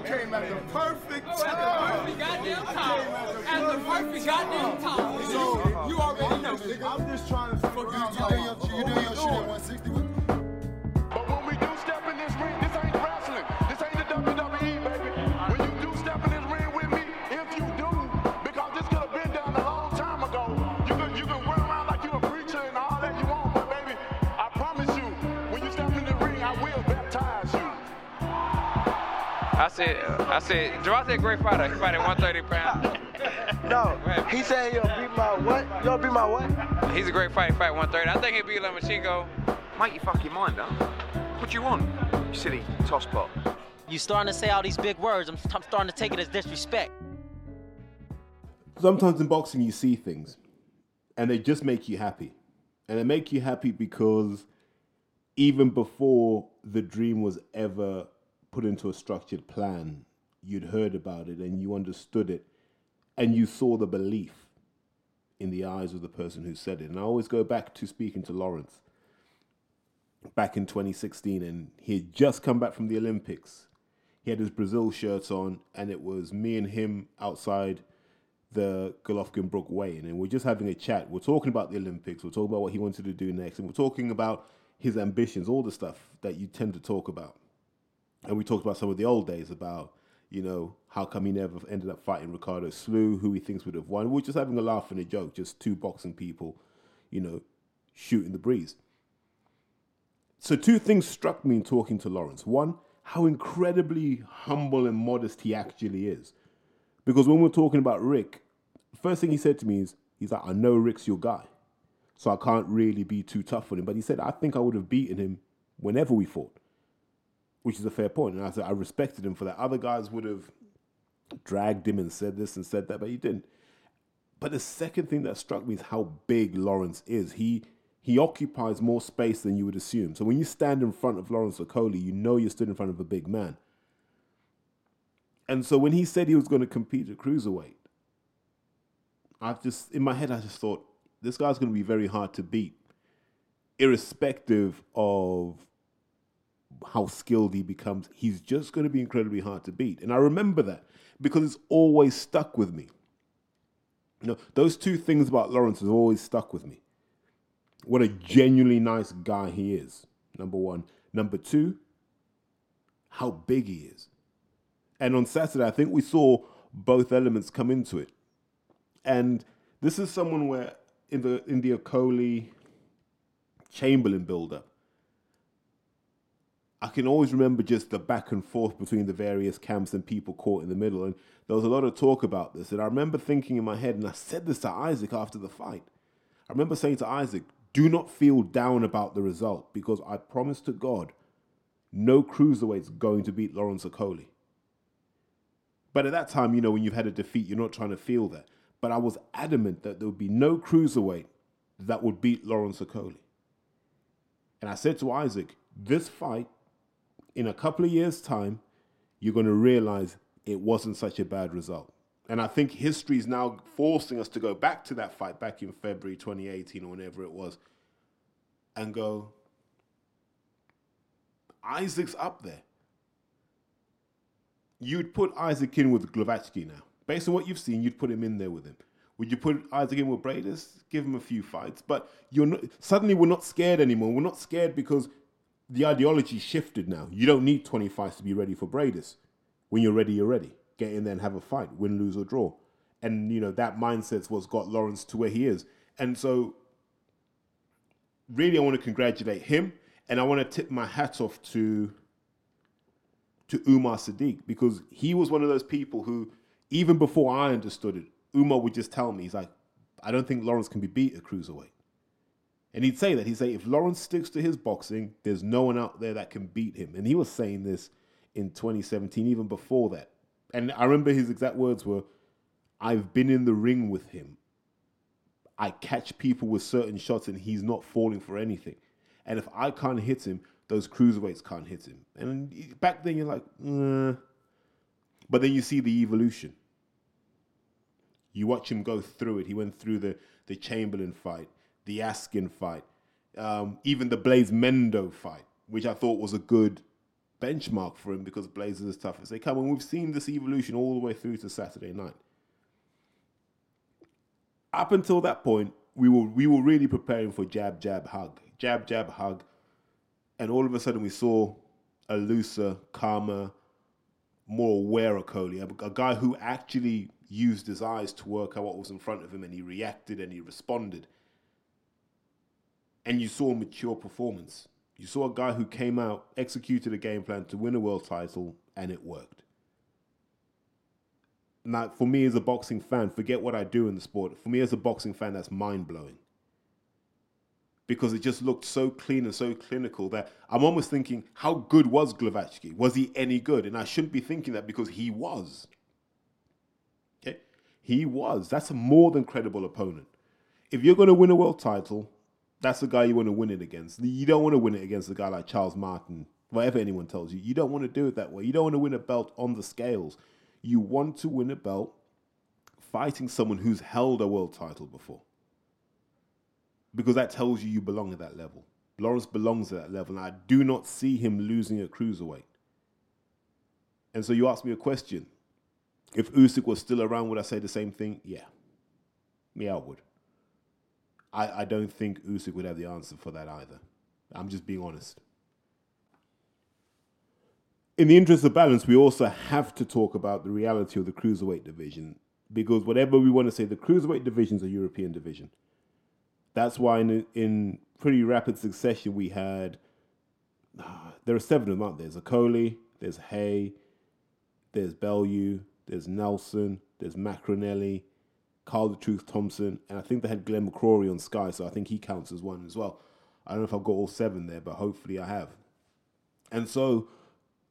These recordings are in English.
I came at the perfect time. At the perfect goddamn time. At the perfect goddamn time. So, You already know. I'm just trying to figure out how you do your shit at 160 with I said, I said, Gerard said great fighter. He fight at 130 pounds. No, he said he'll beat my what? You'll beat my what? He's a great fighter. He fight 130. I think he'll beat Lomachenko. Make your fucking mind up. What do you want? You silly tosspot. You starting to say all these big words. I'm, I'm starting to take it as disrespect. sometimes in boxing you see things and they just make you happy and they make you happy because even before the dream was ever put into a structured plan you'd heard about it and you understood it and you saw the belief in the eyes of the person who said it and i always go back to speaking to lawrence back in 2016 and he had just come back from the olympics he had his brazil shirt on and it was me and him outside the Golovkin Brook weigh-in, and we're just having a chat. We're talking about the Olympics. We're talking about what he wanted to do next, and we're talking about his ambitions, all the stuff that you tend to talk about. And we talked about some of the old days about, you know, how come he never ended up fighting Ricardo Slew, who he thinks would have won. We're just having a laugh and a joke, just two boxing people, you know, shooting the breeze. So two things struck me in talking to Lawrence. One, how incredibly humble and modest he actually is. Because when we're talking about Rick, first thing he said to me is, he's like, I know Rick's your guy. So I can't really be too tough on him. But he said, I think I would have beaten him whenever we fought, which is a fair point. And I said, I respected him for that. Other guys would have dragged him and said this and said that, but he didn't. But the second thing that struck me is how big Lawrence is. He he occupies more space than you would assume. So when you stand in front of Lawrence Okolie, you know you're stood in front of a big man. And so when he said he was going to compete at cruiserweight, I just in my head I just thought this guy's going to be very hard to beat, irrespective of how skilled he becomes. He's just going to be incredibly hard to beat, and I remember that because it's always stuck with me. You know, those two things about Lawrence have always stuck with me. What a genuinely nice guy he is. Number one. Number two, how big he is. And on Saturday, I think we saw both elements come into it. And this is someone where in the in the Okolie Chamberlain build-up, I can always remember just the back and forth between the various camps and people caught in the middle. And there was a lot of talk about this. And I remember thinking in my head, and I said this to Isaac after the fight. I remember saying to Isaac, do not feel down about the result because I promise to God, no cruiserweight's going to beat Lawrence Okolie. But at that time, you know, when you've had a defeat, you're not trying to feel that. But I was adamant that there would be no cruiserweight that would beat Lawrence Okolie. And I said to Isaac, this fight, in a couple of years' time, you're going to realize it wasn't such a bad result. And I think history is now forcing us to go back to that fight back in February 2018 or whenever it was and go, Isaac's up there. You'd put Isaac in with Glowacki now. Based on what you've seen, you'd put him in there with him. Would you put Isaac in with Briedis? Give him a few fights. But you're not, suddenly we're not scared anymore. We're not scared because the ideology shifted now. You don't need 20 fights to be ready for Briedis. When you're ready, you're ready. Get in there and have a fight, win, lose, or draw. And, you know, that mindset's what's got Lawrence to where he is. And so, really, I want to congratulate him. And I want to tip my hat off to to Umar Sadiq because he was one of those people who, even before I understood it, Umar would just tell me, he's like, I don't think Lawrence can be beat at cruiserweight. And he'd say that. He'd say, if Lawrence sticks to his boxing, there's no one out there that can beat him. And he was saying this in 2017, even before that. And I remember his exact words were, I've been in the ring with him. I catch people with certain shots and he's not falling for anything. And if I can't hit him, those cruiserweights can't hit him. And back then you're like, uh. but then you see the evolution. You watch him go through it. He went through the the Chamberlain fight, the Askin fight, um, even the Blaze Mendo fight, which I thought was a good benchmark for him because Blaze is tough as they come. And we've seen this evolution all the way through to Saturday night. Up until that point, we were we were really preparing for jab, jab, hug, jab, jab, hug, and all of a sudden we saw a looser, calmer, more aware Okolie, a, a guy who actually used his eyes to work out what was in front of him, and he reacted and he responded. And you saw a mature performance. You saw a guy who came out, executed a game plan to win a world title, and it worked. Now, for me as a boxing fan, forget what I do in the sport. For me as a boxing fan, that's mind blowing. Because it just looked so clean and so clinical that I'm almost thinking, how good was Glowacki? Was he any good? And I shouldn't be thinking that because he was. Okay? He was. That's a more than credible opponent. If you're going to win a world title, that's the guy you want to win it against. You don't want to win it against a guy like Charles Martin, whatever anyone tells you. You don't want to do it that way. You don't want to win a belt on the scales. You want to win a belt fighting someone who's held a world title before. Because that tells you you belong at that level. Lawrence belongs at that level, and I do not see him losing a cruiserweight. And so you ask me a question. If Usyk was still around, would I say the same thing? Yeah. Me, I would. I, I don't think Usyk would have the answer for that either. I'm just being honest. In the interest of balance, we also have to talk about the reality of the cruiserweight division because whatever we want to say, the cruiserweight division is a European division. That's why in in pretty rapid succession we had there are seven of them, aren't there? There's Okolie, there's Haye, there's Bellew, there's Nelson, there's Maccarinelli, Carl the Truth Thompson, and I think they had Glenn McCrory on Sky, so I think he counts as one as well. I don't know if I've got all seven there, but hopefully I have. And so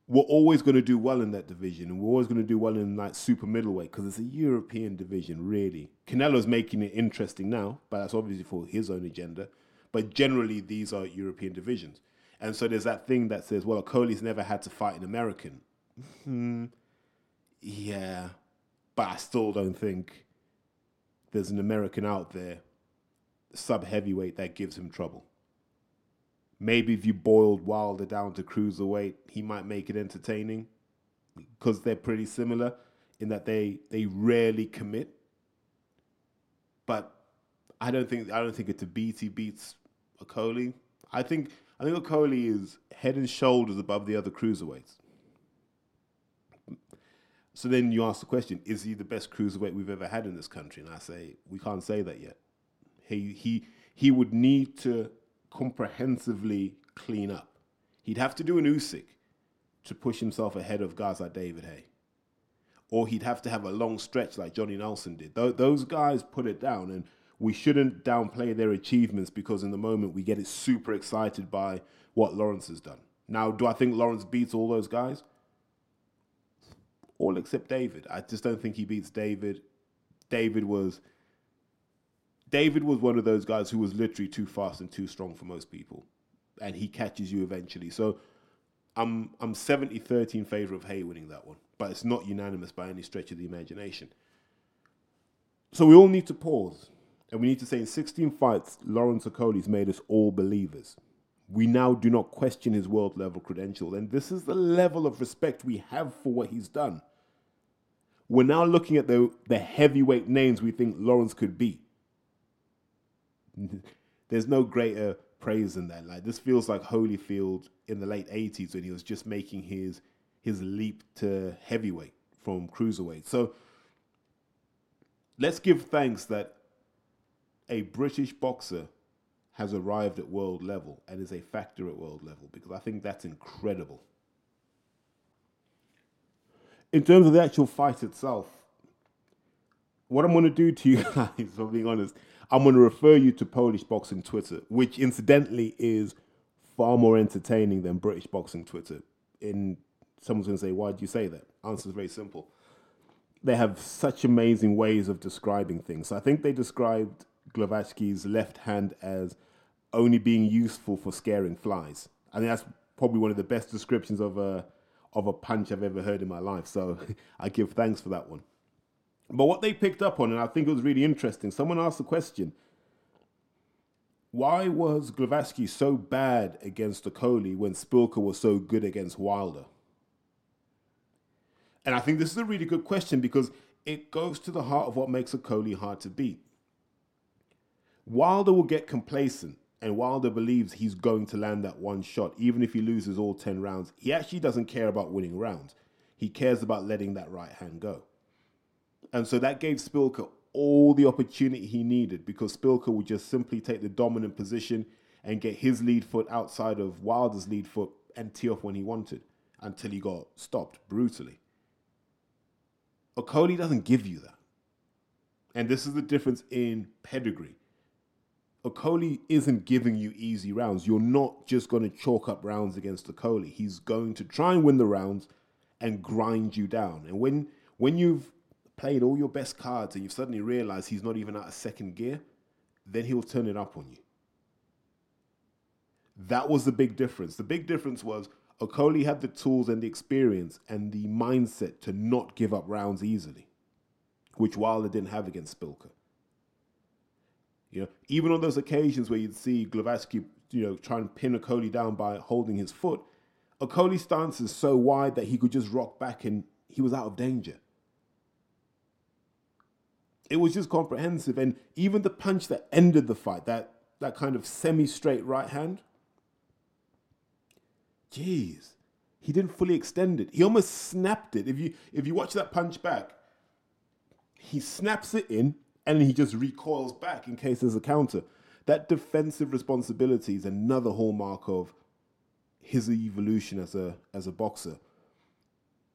we're always going to do well in that division, and we're always going to do well in like super middleweight because it's a European division, really. Canelo's making it interesting now, but that's obviously for his own agenda. But generally, these are European divisions, and so there's that thing that says, "Well, Okolie's never had to fight an American." Hmm. Yeah, but I still don't think there's an American out there, sub heavyweight, that gives him trouble. Maybe if you boiled Wilder down to cruiserweight, he might make it entertaining because they're pretty similar in that they they rarely commit. But I don't think I don't think it's a he beats Okolie. I think I think Okolie is head and shoulders above the other cruiserweights. So then you ask the question: Is he the best cruiserweight we've ever had in this country? And I say we can't say that yet. He he he would need to comprehensively clean up. He'd have to do an Usyk to push himself ahead of guys like David Haye, Or he'd have to have a long stretch like Johnny Nelson did. those guys put it down, and we shouldn't downplay their achievements because in the moment we get it super excited by what Lawrence has done. Now, do I think Lawrence beats all those guys? All except David. I just don't think he beats David. David was David was one of those guys who was literally too fast and too strong for most people. And he catches you eventually. So I'm I'm 70-30 in favor of Haye winning that one. But it's not unanimous by any stretch of the imagination. So we all need to pause. And we need to say in 16 fights, Lawrence Okolie's made us all believers. We now do not question his world level credential. And this is the level of respect we have for what he's done. We're now looking at the, the heavyweight names we think Lawrence could be. there's no greater praise than that. Like this feels like Holyfield in the late '80s when he was just making his his leap to heavyweight from cruiserweight. So let's give thanks that a British boxer has arrived at world level and is a factor at world level because I think that's incredible. In terms of the actual fight itself, what I'm going to do to you guys, for being honest, I'm going to refer you to Polish boxing Twitter, which incidentally is far more entertaining than British boxing Twitter. In someone's going to say, why do you say that? Answer is very simple. They have such amazing ways of describing things. So I think they described Glowacki's left hand as only being useful for scaring flies. I think that's probably one of the best descriptions of a of a punch I've ever heard in my life. So I give thanks for that one. But what they picked up on, and I think it was really interesting, someone asked the question Why was Glowacki so bad against Okolie when Szpilka was so good against Wilder? And I think this is a really good question because it goes to the heart of what makes Okolie hard to beat. Wilder will get complacent, and Wilder believes he's going to land that one shot, even if he loses all 10 rounds. He actually doesn't care about winning rounds, he cares about letting that right hand go. And so that gave Szpilka all the opportunity he needed because Szpilka would just simply take the dominant position and get his lead foot outside of Wilder's lead foot and tee off when he wanted until he got stopped brutally. Okolie doesn't give you that. And this is the difference in pedigree. Okolie isn't giving you easy rounds. You're not just going to chalk up rounds against Okolie. He's going to try and win the rounds and grind you down. And when when you've played all your best cards and you've suddenly realized he's not even out of second gear, then he'll turn it up on you. That was the big difference. The big difference was Okolie had the tools and the experience and the mindset to not give up rounds easily, which Wilder didn't have against Szpilka. You know, even on those occasions where you'd see Glowacki, you know, try and pin Okolie down by holding his foot, Okolie's stance is so wide that he could just rock back and he was out of danger. It was just comprehensive, and even the punch that ended the fight, that that kind of semi-straight right hand, jeez, he didn't fully extend it. He almost snapped it. If you if you watch that punch back, he snaps it in and he just recoils back in case there's a counter. That defensive responsibility is another hallmark of his evolution as a as a boxer.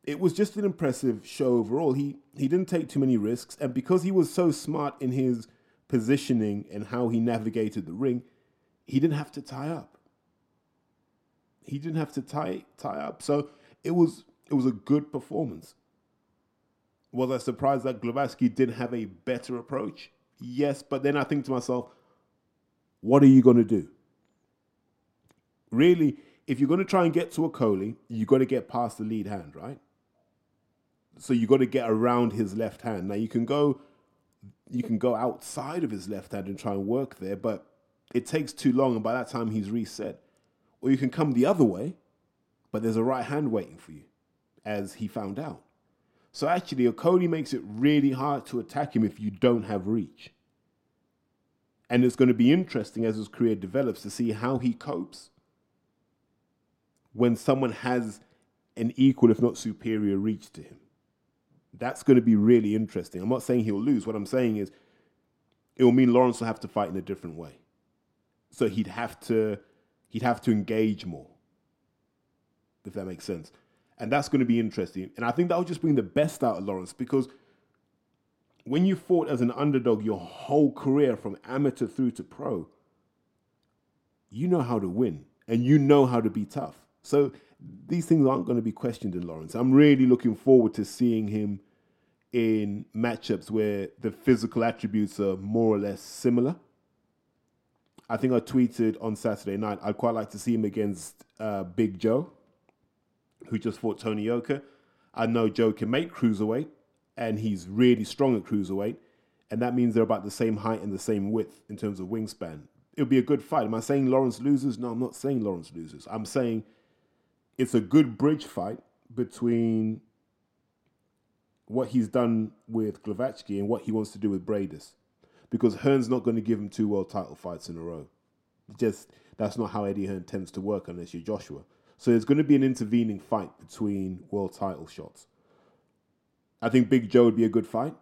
It was just an impressive show overall. He he didn't take too many risks, and because he was so smart in his positioning and how he navigated the ring, he didn't have to tie up. He didn't have to tie tie up. So it was it was a good performance. Was I surprised that Glowacki didn't have a better approach? Yes, but then I think to myself, what are you going to do? Really, if you're going to try and get to Okolie, you've got to get past the lead hand, right? So you've got to get around his left hand. Now you can go, you can go outside of his left hand and try and work there, but it takes too long, and by that time he's reset. Or you can come the other way, but there's a right hand waiting for you, as he found out. So actually, Okolie makes it really hard to attack him if you don't have reach. And it's going to be interesting as his career develops to see how he copes when someone has an equal, if not superior, reach to him. That's going to be really interesting. I'm not saying he'll lose. What I'm saying is it will mean Lawrence will have to fight in a different way. So he'd have to he'd have to engage more. If that makes sense. And that's going to be interesting. And I think that will just bring the best out of Lawrence because when you fought as an underdog your whole career from amateur through to pro, you know how to win and you know how to be tough. So these things aren't going to be questioned in Lawrence. I'm really looking forward to seeing him in matchups where the physical attributes are more or less similar. I think I tweeted on Saturday night, I'd quite like to see him against uh, Big Joe, who just fought Tony Yoka. I know Joe can make cruiserweight, and he's really strong at cruiserweight, and that means they're about the same height and the same width in terms of wingspan. It'll be a good fight. Am I saying Lawrence loses? No, I'm not saying Lawrence loses. I'm saying it's a good bridge fight between what he's done with Glowacki and what he wants to do with Briedis. Because Hearn's not going to give him two world title fights in a row. Just that's not how Eddie Hearn tends to work unless you're Joshua. So there's going to be an intervening fight between world title shots. I think Big Joe would be a good fight.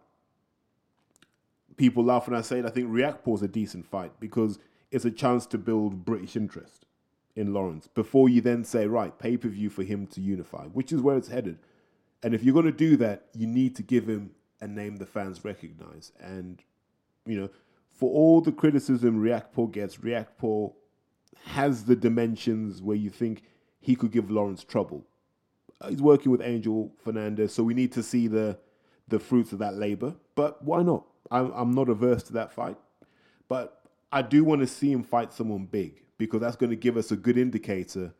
People laugh when I say it. I think react is a decent fight because it's a chance to build British interest in Lawrence before you then say, right, pay per view for him to unify, which is where it's headed. And if you're going to do that, you need to give him a name the fans recognize. And, you know, for all the criticism React Riakporhe gets, React Riakporhe has the dimensions where you think he could give Lawrence trouble. Uh, he's working with Angel Fernandez, so we need to see the the fruits of that labor. But why not? I'm, I'm not averse to that fight. But I do want to see him fight someone big because that's going to give us a good indicator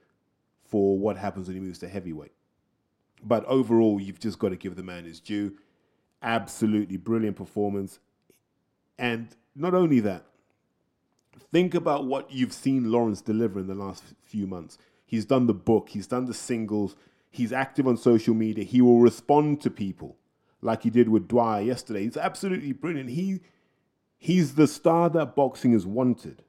for what happens when he moves to heavyweight. But overall, you've just got to give the man his due. Absolutely brilliant performance. And not only that, think about what you've seen Lawrence deliver in the last few months. He's done the book, he's done the singles, he's active on social media, he will respond to people like he did with Dwyer yesterday. He's absolutely brilliant. He he's the star that boxing has wanted.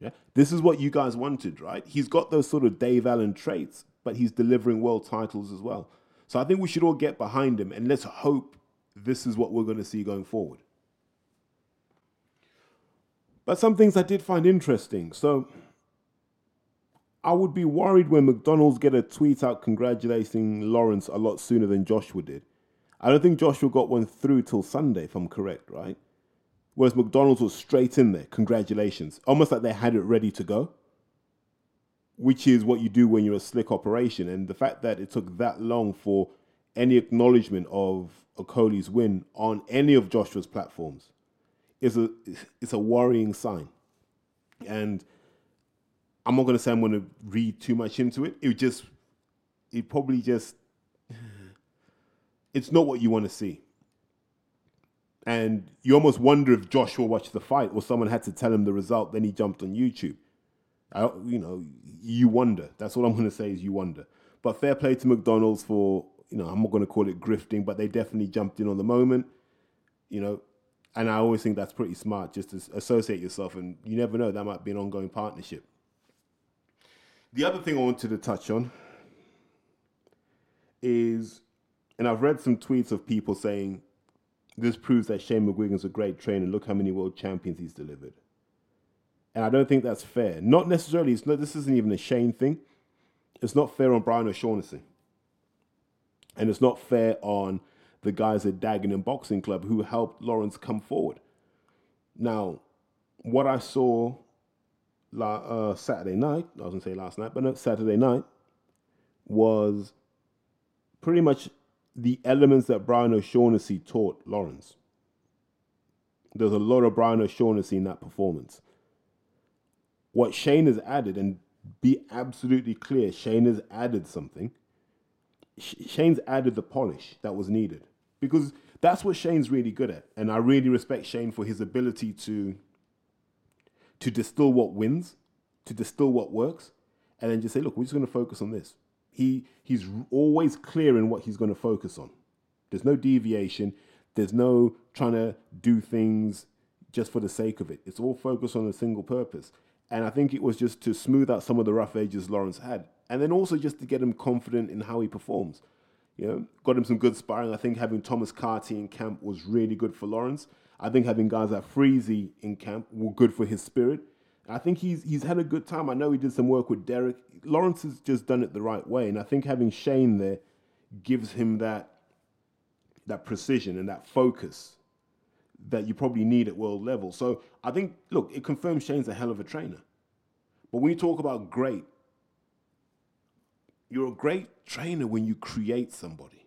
Yeah. This is what you guys wanted, right? He's got those sort of Dave Allen traits, but he's delivering world titles as well. So I think we should all get behind him and let's hope this is what we're going to see going forward. But some things I did find interesting. So I would be worried when McDonald's get a tweet out congratulating Lawrence a lot sooner than Joshua did. I don't think Joshua got one through till Sunday, if I'm correct, right? Whereas McDonald's was straight in there, congratulations, almost like they had it ready to go, which is what you do when you're a slick operation. And the fact that it took that long for any acknowledgement of Okolie's win on any of Joshua's platforms is a it's a worrying sign. And I'm not going to say I'm to read too much into it. It just it probably just it's not what you want to see. And you almost wonder if Joshua watched the fight or someone had to tell him the result, then he jumped on YouTube. I, you know, you wonder. That's what I'm going to say is you wonder. But fair play to McDonald's for, you know, I'm not going to call it grifting, but they definitely jumped in on the moment. You know, and I always think that's pretty smart just to associate yourself, and you never know, that might be an ongoing partnership. The other thing I wanted to touch on is, and I've read some tweets of people saying, this proves that Shane McGuigan's a great trainer. Look how many world champions he's delivered. And I don't think that's fair. Not necessarily, it's not, this isn't even a Shane thing. It's not fair on Brian O'Shaughnessy. And it's not fair on the guys at Dagenham Boxing Club who helped Lawrence come forward. Now, what I saw la- uh, Saturday night, I was going to say last night, but no, Saturday night, was pretty much the elements that Brian O'Shaughnessy taught Lawrence. There's a lot of Brian O'Shaughnessy in that performance. What Shane has added, and be absolutely clear, Shane has added something. Shane's added the polish that was needed because that's what Shane's really good at, and I really respect Shane for his ability to to distill what wins, to distill what works, and then just say, look, we're just going to focus on this. He he's always clear in what he's going to focus on. There's no deviation. There's no trying to do things just for the sake of it. It's all focused on a single purpose. And I think it was just to smooth out some of the rough edges Lawrence had, and then also just to get him confident in how he performs. You know, got him some good sparring. I think having Thomas Carty in camp was really good for Lawrence. I think having guys like Freezy in camp were good for his spirit. I think he's he's had a good time. I know he did some work with Derek. Lawrence has just done it the right way, and I think having Shane there gives him that that precision and that focus that you probably need at world level. So I think, look, it confirms Shane's a hell of a trainer. But when you talk about great, you're a great trainer when you create somebody.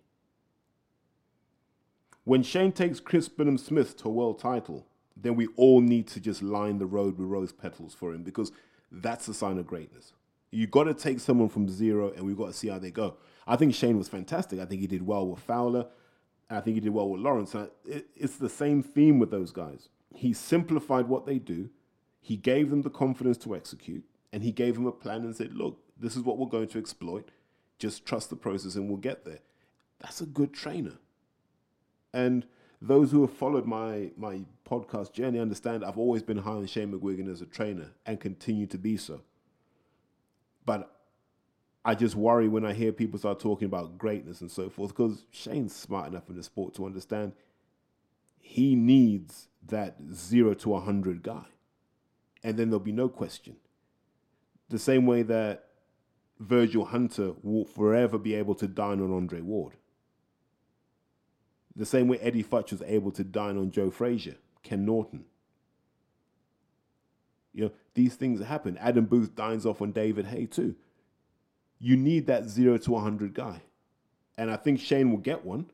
When Shane takes Chris Billam-Smith to a world title, then we all need to just line the road with rose petals for him because that's a sign of greatness. You got to take someone from zero, and we've got to see how they go. I think Shane was fantastic. I think he did well with Fowler. I think he did well with Lawrence. It's the same theme with those guys. He simplified what they do. He gave them the confidence to execute, and he gave them a plan and said, "Look, this is what we're going to exploit. Just trust the process and we'll get there. That's a good trainer. And those who have followed my my podcast journey understand I've always been high on Shane McGuigan as a trainer and continue to be so. But I just worry when I hear people start talking about greatness and so forth because Shane's smart enough in the sport to understand he needs that zero to a hundred guy. And then there'll be no question. The same way that Virgil Hunter will forever be able to dine on Andre Ward. The same way Eddie Futch was able to dine on Joe Frazier, Ken Norton. You know, these things happen. Adam Booth dines off on David Haye too. You need that zero to 100 guy. And I think Shane will get one.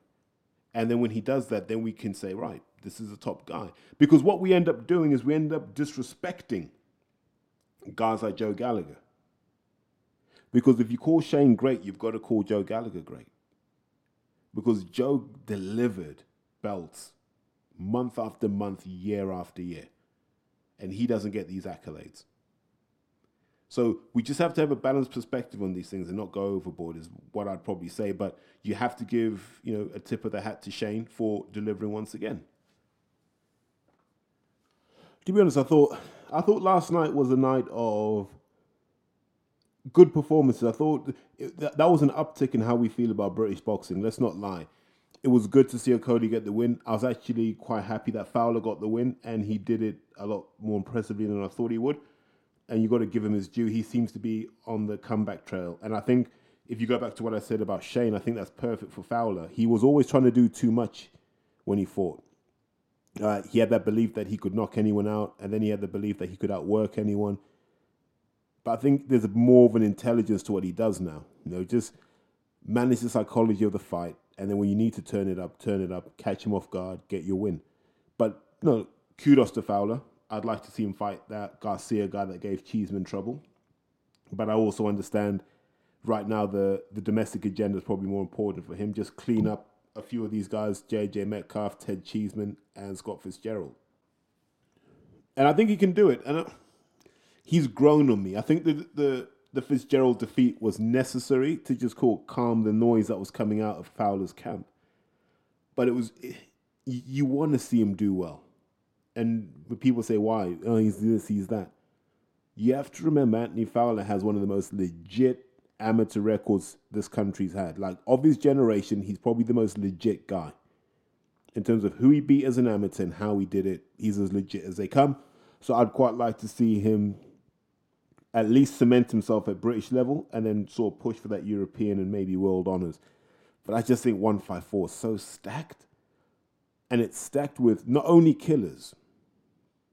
And then when he does that, then we can say, right, this is a top guy. Because what we end up doing is we end up disrespecting guys like Joe Gallagher. Because if you call Shane great, you've got to call Joe Gallagher great. Because Joe delivered belts month after month, year after year. and he doesn't get these accolades. So we just have to have a balanced perspective on these things and not go overboard is what I'd probably say. But you have to give, you know, a tip of the hat to Shane for delivering once again. To be honest, I thought I thought last night was a night of good performances. I thought that, that was an uptick in how we feel about British boxing. Let's not lie. It was good to see Cody get the win. I was actually quite happy that Fowler got the win, and he did it a lot more impressively than I thought he would. And you got to give him his due. He seems to be on the comeback trail, and I think if you go back to what I said about Shane, I think that's perfect for Fowler. He was always trying to do too much when he fought. Uh, he had that belief that he could knock anyone out, and then he had the belief that he could outwork anyone. But I think there's more of an intelligence to what he does now. You know, just manage the psychology of the fight, and then when you need to turn it up, turn it up, catch him off guard, get your win. But no, kudos to Fowler. I'd like to see him fight that Garcia guy that gave Cheeseman trouble. But I also understand right now the the domestic agenda is probably more important for him. Just clean up a few of these guys: J.J. Metcalf, Ted Cheeseman, and Scott Fitzgerald. And I think he can do it. And he's grown on me. I think the the the Fitzgerald defeat was necessary to just call calm the noise that was coming out of Fowler's camp. But it was eh, you want to see him do well, and people say why, oh he's this, he's that. You have to remember Anthony Fowler has one of the most legit amateur records this country's had. Like of his generation, he's probably the most legit guy in terms of who he beat as an amateur and how he did it. He's as legit as they come. So I'd quite like to see him at least cement himself at British level and then sort of push for that European and maybe world honors. But I just think 154 is so stacked. And it's stacked with not only killers,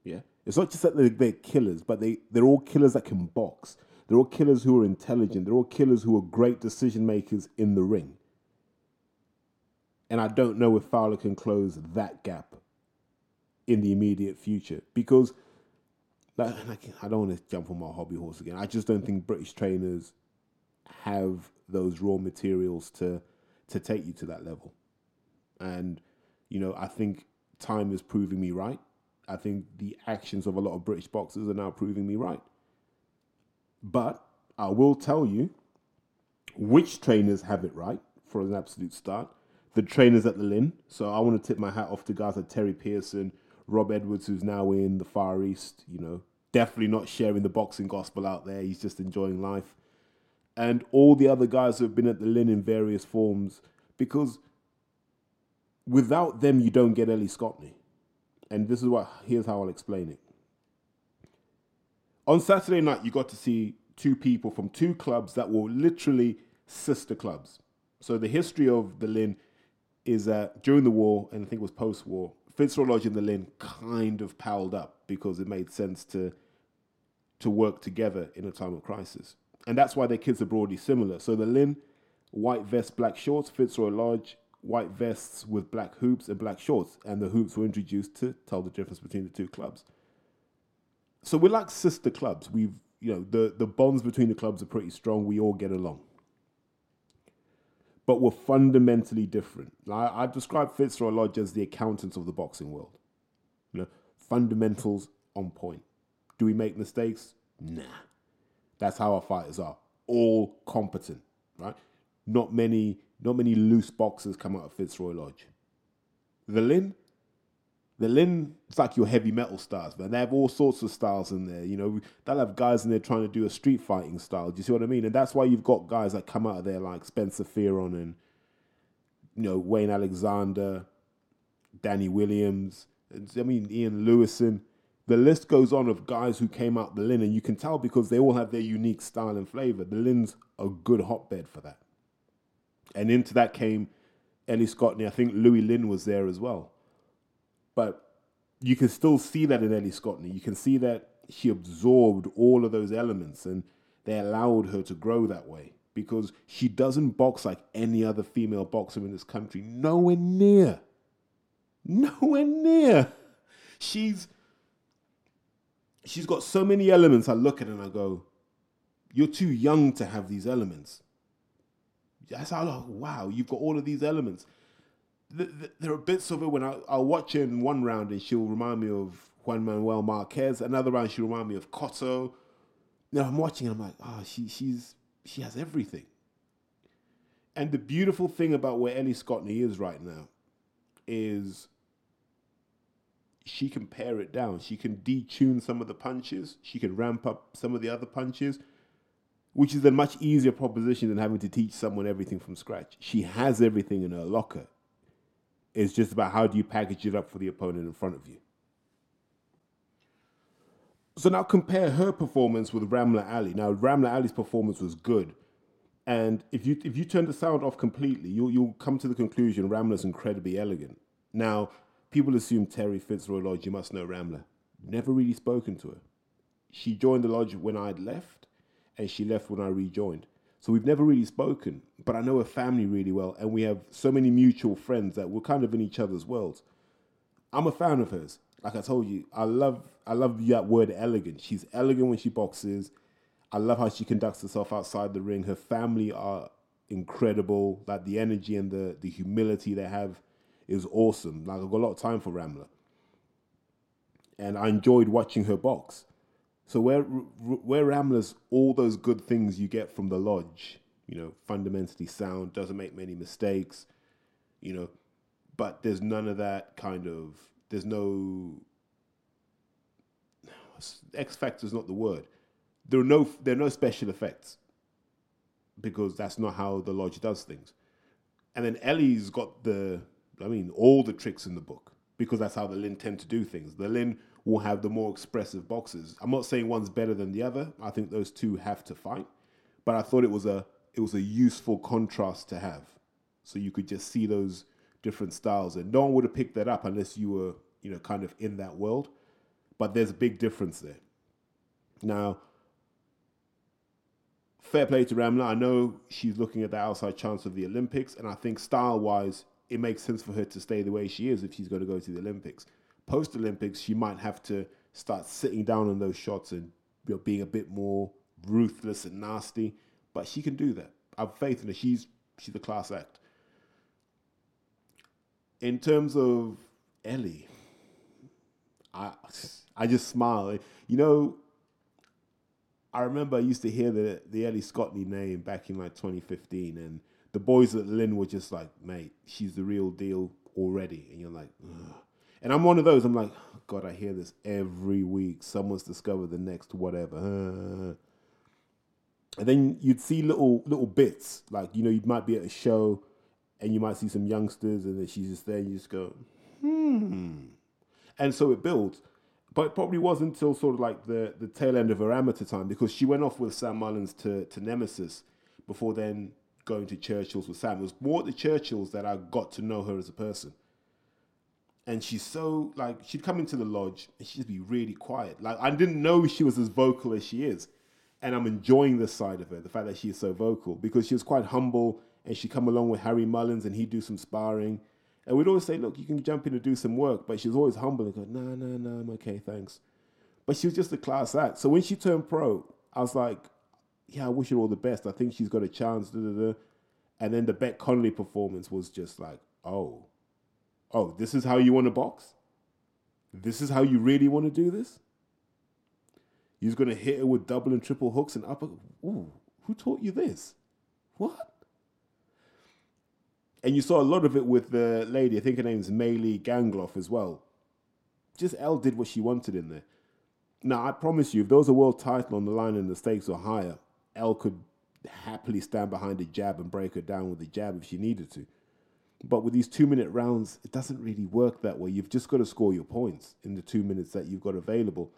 yeah, it's not just that they're, they're killers, but they, they're all killers that can box. They're all killers who are intelligent. They're all killers who are great decision makers in the ring. And I don't know if Fowler can close that gap in the immediate future because like, I don't want to jump on my hobby horse again. I just don't think British trainers have those raw materials to to take you to that level. And you know, I think time is proving me right. I think the actions of a lot of British boxers are now proving me right. But I will tell you which trainers have it right for an absolute start. The trainers at the Lynn. So I want to tip my hat off to guys like Terry Pearson, Rob Edwards, who's now in the Far East, you know, definitely not sharing the boxing gospel out there. He's just enjoying life. And all the other guys who have been at the Lynn in various forms, because without them, you don't get Ellie Scotney. And this is what, here's how I'll explain it. On Saturday night, you got to see two people from two clubs that were literally sister clubs. So the history of the Lynn is that during the war, and I think it was post war, Fitzroy Lodge and the Lynn kind of piled up because it made sense to to work together in a time of crisis. And that's why their kids are broadly similar. So the Lynn, white vest, black shorts, Fitzroy Lodge, white vests with black hoops and black shorts. And the hoops were introduced to tell the difference between the two clubs. So we're like sister clubs. We've you know, the, the bonds between the clubs are pretty strong. We all get along but we're fundamentally different. I, I describe Fitzroy Lodge as the accountants of the boxing world. You know, fundamentals on point. Do we make mistakes? Nah. That's how our fighters are. All competent, right? Not many, not many loose boxers come out of Fitzroy Lodge. The Lynn, the Lynn, it's like your heavy metal stars, man. They have all sorts of styles in there. You know, they'll have guys in there trying to do a street fighting style. Do you see what I mean? And that's why you've got guys that come out of there like Spencer Fearon and, you know, Wayne Alexander, Danny Williams. I mean, Ian Lewison. The list goes on of guys who came out the Lynn, and you can tell because they all have their unique style and flavor. The Lynn's a good hotbed for that. And into that came Ellie Scotney. I think Louis Lynn was there as well. But you can still see that in Ellie Scotney. You can see that she absorbed all of those elements and they allowed her to grow that way because she doesn't box like any other female boxer in this country. Nowhere near. Nowhere near. She's she's got so many elements. I look at her and I go, You're too young to have these elements. That's how like, wow, you've got all of these elements the, the, there are bits of it when I, I'll watch her in one round and she'll remind me of Juan Manuel Marquez. Another round, she reminded me of Cotto. Now I'm watching, and I'm like, oh, she she's she has everything. And the beautiful thing about where Ellie Scotney is right now is she can pare it down. She can detune some of the punches. She can ramp up some of the other punches, which is a much easier proposition than having to teach someone everything from scratch. She has everything in her locker. It's just about how do you package it up for the opponent in front of you. So now compare her performance with Ramla Ali. Now Ramla Ali's performance was good, and if you if you turn the sound off completely, you'll you'll come to the conclusion Ramla's incredibly elegant. Now people assume Terry Fitzroy Lodge. You must know Ramla. Never really spoken to her. She joined the lodge when I'd left, and she left when I rejoined. So we've never really spoken, but I know her family really well, and we have so many mutual friends that we're kind of in each other's worlds. I'm a fan of hers. Like I told you, I love I love that word elegant. She's elegant when she boxes. I love how she conducts herself outside the ring. Her family are incredible. Like the energy and the the humility they have is awesome. Like I've got a lot of time for Ramla, and I enjoyed watching her box. So where where Ramla's all those good things you get from the lodge, you know, fundamentally sound, doesn't make many mistakes, you know, but there's none of that kind of. There's no X factor is not the word. There are no there are no special effects because that's not how the lodge does things. And then Ellie's got the I mean all the tricks in the book because that's how the Lynn tend to do things. The Lynn will have the more expressive boxes. I'm not saying one's better than the other. I think those two have to fight, but I thought it was a it was a useful contrast to have, so you could just see those different styles, and no one would have picked that up unless you were you know kind of in that world. But there's a big difference there. Now, fair play to Ramla. I know she's looking at the outside chance of the Olympics, and I think style wise, it makes sense for her to stay the way she is if she's going to go to the Olympics. Post Olympics, she might have to start sitting down on those shots and you know, being a bit more ruthless and nasty, but she can do that. I have faith in her. She's she's a class act. In terms of Ellie, I I just smile. You know, I remember I used to hear the the Ellie Scotney name back in like 2015, and the boys at Lynn were just like, "Mate, she's the real deal already," and you're like, Ugh. and I'm one of those. I'm like, oh, God, I hear this every week. Someone's discovered the next whatever. And then you'd see little little bits, like you know, you might be at a show, and you might see some youngsters, and then she's just there. And you just go, hmm, and so it builds but it probably wasn't until sort of like the, the tail end of her amateur time because she went off with Sam Mullins to, to Nemesis before then going to Churchill's with Sam. It was more at the Churchill's that I got to know her as a person. And she's so like she'd come into the lodge and she'd be really quiet. Like I didn't know she was as vocal as she is. And I'm enjoying this side of her, the fact that she is so vocal, because she was quite humble and she'd come along with Harry Mullins and he'd do some sparring and we'd always say, look, you can jump in and do some work. But she was always humble and go, no, no, no, I'm okay, thanks. But she was just a class act. So when she turned pro, I was like, yeah, I wish her all the best. I think she's got a chance. And then the Beck Connolly performance was just like, oh, oh, this is how you want to box? This is how you really want to do this? You're going to hit her with double and triple hooks and upper. Ooh, who taught you this? What? and you saw a lot of it with the lady. I think her name's Mailys Gangloff as well. Just Elle did what she wanted in there. Now I promise you, if there was a world title on the line and the stakes were higher, Elle could happily stand behind a jab and break her down with a jab if she needed to. But with these two minute rounds, it doesn't really work that way. You've just got to score your points in the two minutes that you've got available.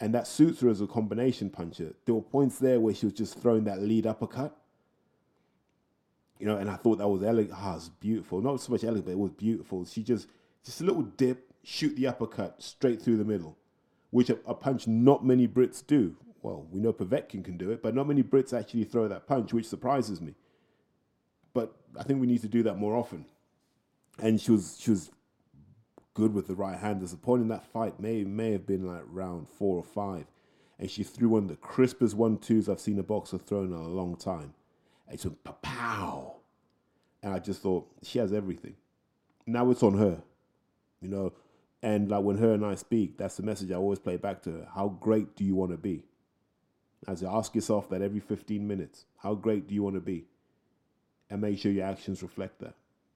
And that suits her as a combination puncher. There were points there where she was just throwing that lead uppercut you know, and I thought that was elegant. Ah, it's beautiful. Not so much elegant, but it was beautiful. She just, just a little dip, shoot the uppercut straight through the middle, which a, a punch not many Brits do. Well, we know Povetkin can do it, but not many Brits actually throw that punch, which surprises me. But I think we need to do that more often. And she was, she was good with the right hand. The point in that fight may may have been like round four or five, and she threw one of the crispest one twos I've seen a boxer throw in a long time. It's a pow. And I just thought, she has everything. Now it's on her. You know, And like when her and I speak, that's the message I always play back to her. How great do you want to be? As you ask yourself that every 15 minutes, how great do you want to be? And make sure your actions reflect that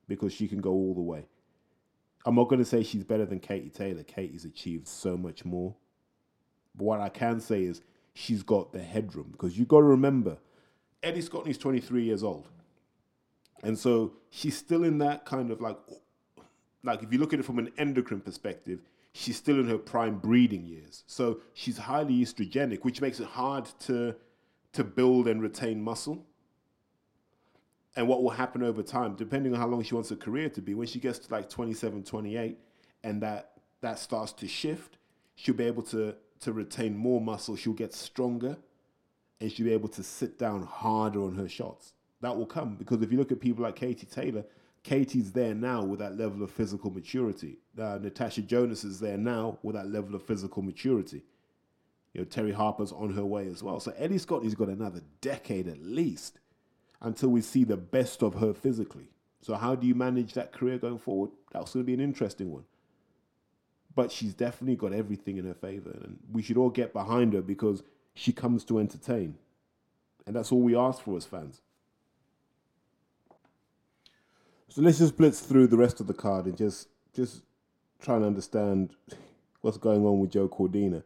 because she can go all the way. I'm not going to say she's better than Katie Taylor. Katie's achieved so much more. But what I can say is she's got the headroom because you've got to remember, Ellie Scotney's 23 years old. And so she's still in that kind of like, like if you look at it from an endocrine perspective, she's still in her prime breeding years. So she's highly estrogenic, which makes it hard to to build and retain muscle. And what will happen over time, depending on how long she wants her career to be, when she gets to like 27, 28, and that that starts to shift, she'll be able to to retain more muscle. She'll get stronger, and she'll be able to sit down harder on her shots. That will come because if you look at people like Katie Taylor, Katie's there now with that level of physical maturity. Uh, Natasha Jonas is there now with that level of physical maturity. You know, Terri Harper's on her way as well. So Ellie Scotney's got another decade at least until we see the best of her physically. So how do you manage that career going forward? That's going to be an interesting one. But she's definitely got everything in her favor, and we should all get behind her because she comes to entertain, and that's all we ask for as fans. So let's just blitz through the rest of the card and just just try and understand what's going on with Joe Cordina.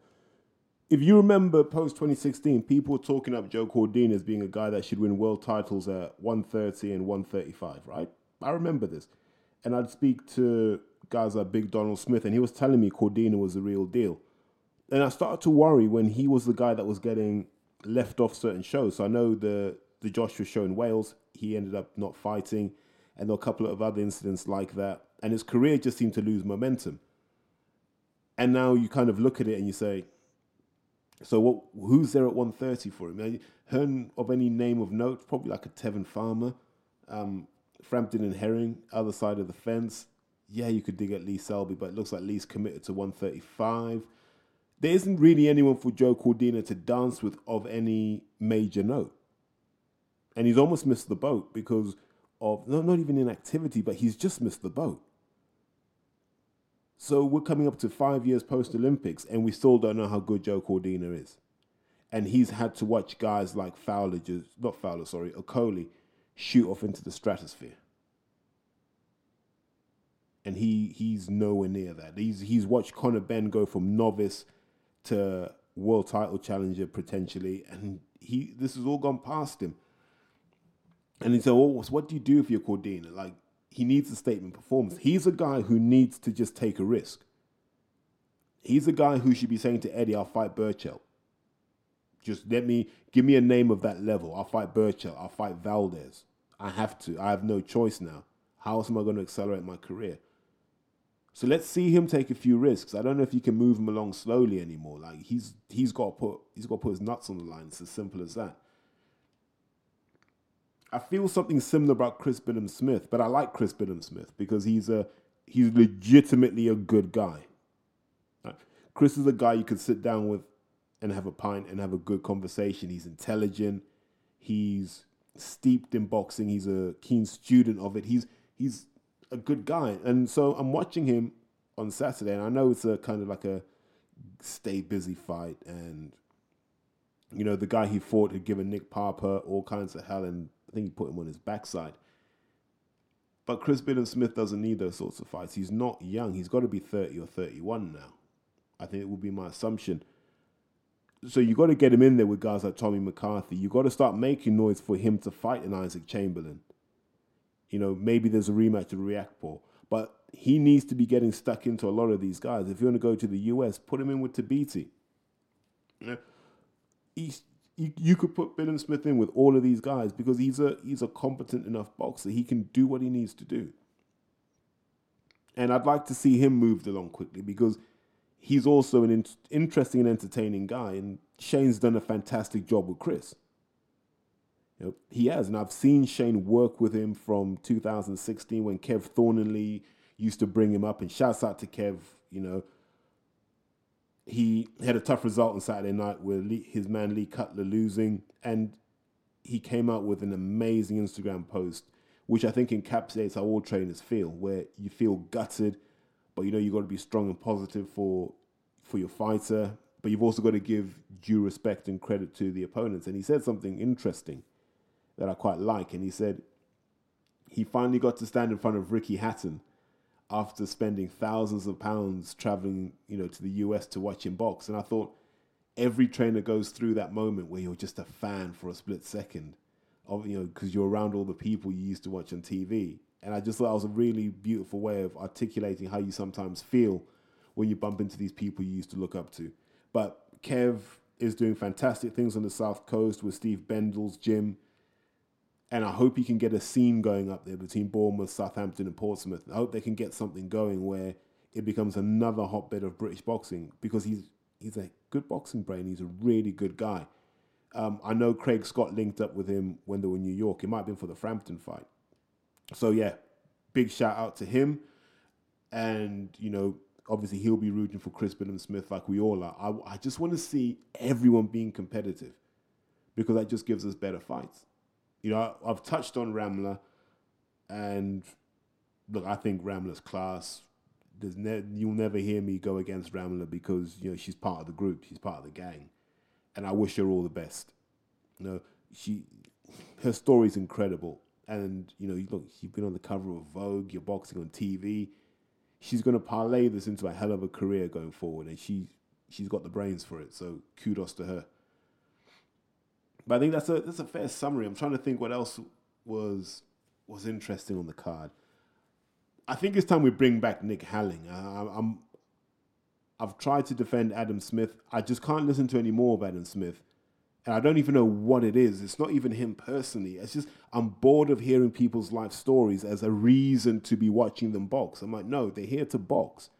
If you remember post 2016, people were talking up Joe Cordina as being a guy that should win world titles at 130 and 135, right? I remember this. And I'd speak to guys like Big Donald Smith, and he was telling me Cordina was the real deal. And I started to worry when he was the guy that was getting left off certain shows. So I know the the Joshua show in Wales, he ended up not fighting and a couple of other incidents like that. And his career just seemed to lose momentum. And now you kind of look at it and you say, so what? Who's there at 130 for him? Now, heard of any name of note? Probably like a Tevin Farmer, um, Frampton and Herring, other side of the fence. Yeah, you could dig at Lee Selby, but it looks like Lee's committed to 135. There isn't really anyone for Joe Cordina to dance with of any major note. And he's almost missed the boat because of not, not even inactivity, but he's just missed the boat. So we're coming up to five years post Olympics, and we still don't know how good Joe Cordina is. And he's had to watch guys like Fowler, just, not Fowler, sorry, Okolie, shoot off into the stratosphere. And he he's nowhere near that. He's he's watched Conor Benn go from novice to world title challenger potentially, and he this has all gone past him. And he said, "Oh, what do you do if you're? Like, he needs a statement performance. He's a guy who needs to just take a risk. He's a guy who should be saying to Eddie, I'll fight Berchelt. Just let me, give me a name of that level. I'll fight Berchelt. I'll fight Valdez. I have to. I have no choice now. How else am I going to accelerate my career? So let's see him take a few risks. I don't know if you can move him along slowly anymore. Like he's he's got to put he's got to put his nuts on the line. It's as simple as that. I feel something similar about Chris Billam-Smith, but I like Chris Billam-Smith because he's a he's legitimately a good guy. Chris is a guy you could sit down with and have a pint and have a good conversation. He's intelligent. He's steeped in boxing. He's a keen student of it. He's he's a good guy. And so I'm watching him on Saturday, and I know it's a kind of like a stay busy fight, and you know the guy he fought had given Nick Papa all kinds of hell, and I think he put him on his backside. But Chris Billam-Smith doesn't need those sorts of fights. He's not young. He's got to be 30 or 31 now. I think it would be my assumption. So you've got to get him in there with guys like Tommy McCarthy. You've got to start making noise for him to fight an Isaac Chamberlain. You know, maybe there's a rematch of Riakporhe, but he needs to be getting stuck into a lot of these guys. If you want to go to the US, put him in with Tabiti. He's you, you could put Billam-Smith in with all of these guys because he's a he's a competent enough boxer. He can do what he needs to do. And I'd like to see him moved along quickly because he's also an in- interesting and entertaining guy. And Shane's done a fantastic job with Chris. You know, he has, and I've seen Shane work with him from 2016 when Kev Thornley used to bring him up. And shouts out to Kev, you know, he had a tough result on Saturday night with his man Lee Cutler losing, and he came out with an amazing Instagram post, which I think encapsulates how all trainers feel, where you feel gutted, but you know you've got to be strong and positive for for your fighter. But you've also got to give due respect and credit to the opponents. And he said something interesting that I quite like. And he said he finally got to stand in front of Ricky Hatton after spending thousands of pounds traveling, you know, to the US to watch him box. And I thought every trainer goes through that moment where you're just a fan for a split second, of you know, because you're around all the people you used to watch on TV. And I just thought it was a really beautiful way of articulating how you sometimes feel when you bump into these people you used to look up to. But Kev is doing fantastic things on the South Coast with Steve Bendel's gym. And I hope he can get a scene going up there between Bournemouth, Southampton, and Portsmouth. I hope they can get something going where it becomes another hotbed of British boxing because he's he's a good boxing brain. He's a really good guy. Um, I know Craig Scott linked up with him when they were in New York. It might have been for the Frampton fight. So yeah, big shout out to him. And you know, obviously he'll be rooting for Chris Billam-Smith like we all are. I, I just want to see everyone being competitive because that just gives us better fights. You know, I, have touched on Ramla, and look, I think Ramla's class. There's ne- you'll never hear me go against Ramla because you know she's part of the group, she's part of the gang, and I wish her all the best. You know, she, her story's incredible, and you know, look, she's been on the cover of Vogue. You're boxing on TV she's going to parlay this into a hell of a career going forward, and she she's got the brains for it. So kudos to her. But I think that's a that's a fair summary. I'm trying to think what else was was interesting on the card. I think it's time we bring back Nick Halling. I, I'm I've tried to defend Adam Smith. I just can't listen to any more of Adam Smith and I don't even know what it is. It's not even him personally. It's just I'm bored of hearing people's life stories as a reason to be watching them box. I'm like, no, they're here to box.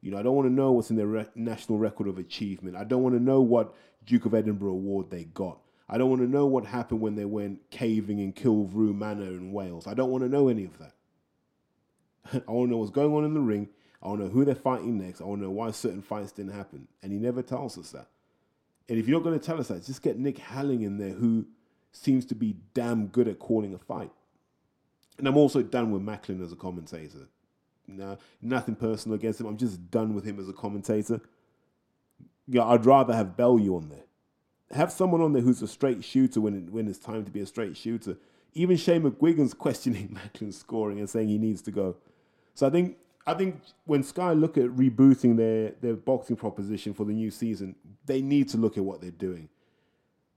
You know, I don't want to know what's in their re- national record of achievement. I don't want to know what Duke of Edinburgh award they got. I don't want to know what happened when they went caving in Kilvrough Manor in Wales. I don't want to know any of that. I want to know what's going on in the ring. I want to know who they're fighting next. I want to know why certain fights didn't happen. And he never tells us that. And if you're not going to tell us that, just get Nick Halling in there, who seems to be damn good at calling a fight. And I'm also done with Macklin as a commentator. No, nothing personal against him. I'm just done with him as a commentator. Yeah, I'd rather have Bellew on there. Have someone on there who's a straight shooter when it, when it's time to be a straight shooter. Even Shane McGuigan's questioning Macklin's scoring and saying he needs to go. So I think I think when Sky look at rebooting their their boxing proposition for the new season, they need to look at what they're doing.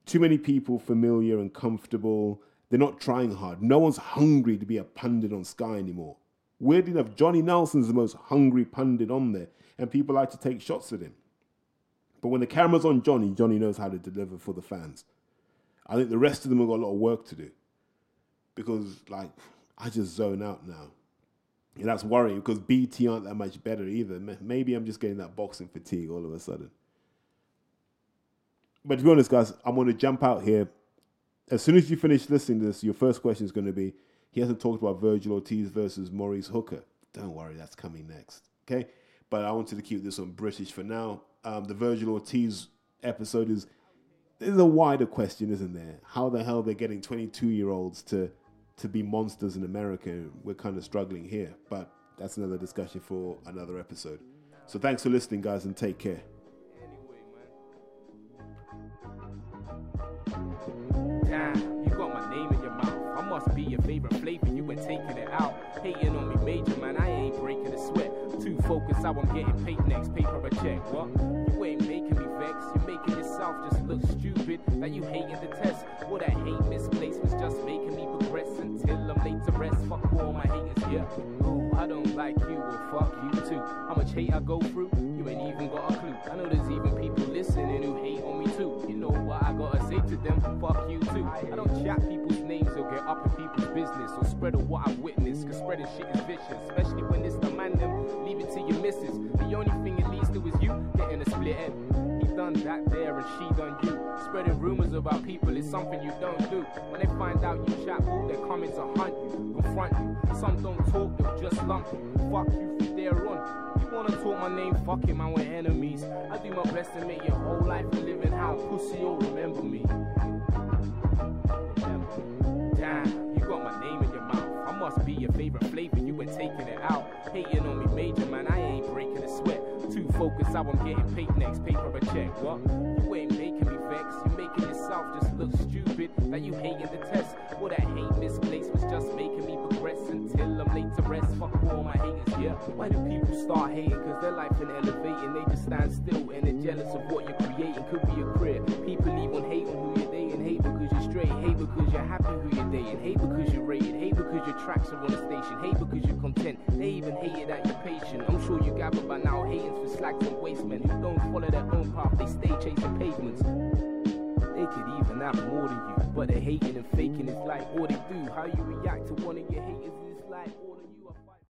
Too many people familiar and comfortable. They're not trying hard. No one's hungry to be a pundit on Sky anymore. Weird enough, Johnny Nelson's the most hungry pundit on there, and people like to take shots at him. But when the camera's on Johnny, Johnny knows how to deliver for the fans. I think the rest of them have got a lot of work to do. Because, like, I just zone out now. And that's worrying because BT aren't that much better either. Maybe I'm just getting that boxing fatigue all of a sudden. But to be honest, guys, I'm going to jump out here. As soon as you finish listening to this, your first question is going to be he hasn't talked about Vergil Ortiz versus Maurice Hooker. Don't worry, that's coming next. Okay? But I wanted to keep this on British for now. Um, the Vergil Ortiz episode is there's a wider question, isn't there? How the hell they're getting 22 year olds to to be monsters in America. We're kind of struggling here, but that's another discussion for another episode. So thanks for listening, guys, and take care. Damn, you got my name in your mouth. I must be your favorite flavor. You been taking it out, hating on focused how I'm getting paid next. Paper a check. What? You ain't making me vex. You're making yourself just look stupid. That you hating the test. What that hate misplaced was just making me progress until I'm late to rest. Fuck all my haters, yeah. Oh, I don't like you, well fuck you too. How much hate I go through, you ain't even got a clue. I know there's even people listening who hate on me too. You know what I gotta say to them? Fuck you too. I don't chat people's names or get up in people's business or spread of what I witnessed. Cause spreading shit is vicious, especially when it's the man them. Leave it to your missus. The only thing it leads to is you getting a split end He done that there and she done you. Spreading rumors about people is something you don't do. When they find out you chat their comments to hunt you, confront you. Some don't talk, they'll just lump you. Fuck you from there on. You wanna talk my name, fuck it, man, we're enemies. I do my best to make your whole life a living how pussy you'll remember me. Damn, favorite flavor, you were taking it out. Hating on me, major man, I ain't focus how I'm getting paid next. Paper a check, what? You ain't making me vex. You making yourself just look stupid. That you hating the test. Well, that hate misplaced was just making me progress until I'm late to rest. Fuck all my haters, yeah. Why do people start hating? Cause their life ain't elevating. They just stand still and they're jealous of what you're. They even hated that you're patient. I'm sure you gather by now hating for slacks and waste men who don't follow their own path. They stay chasing pavements. They could even have more than you, but they're hating and faking is like all they do. How you react to one of your haters is like all of.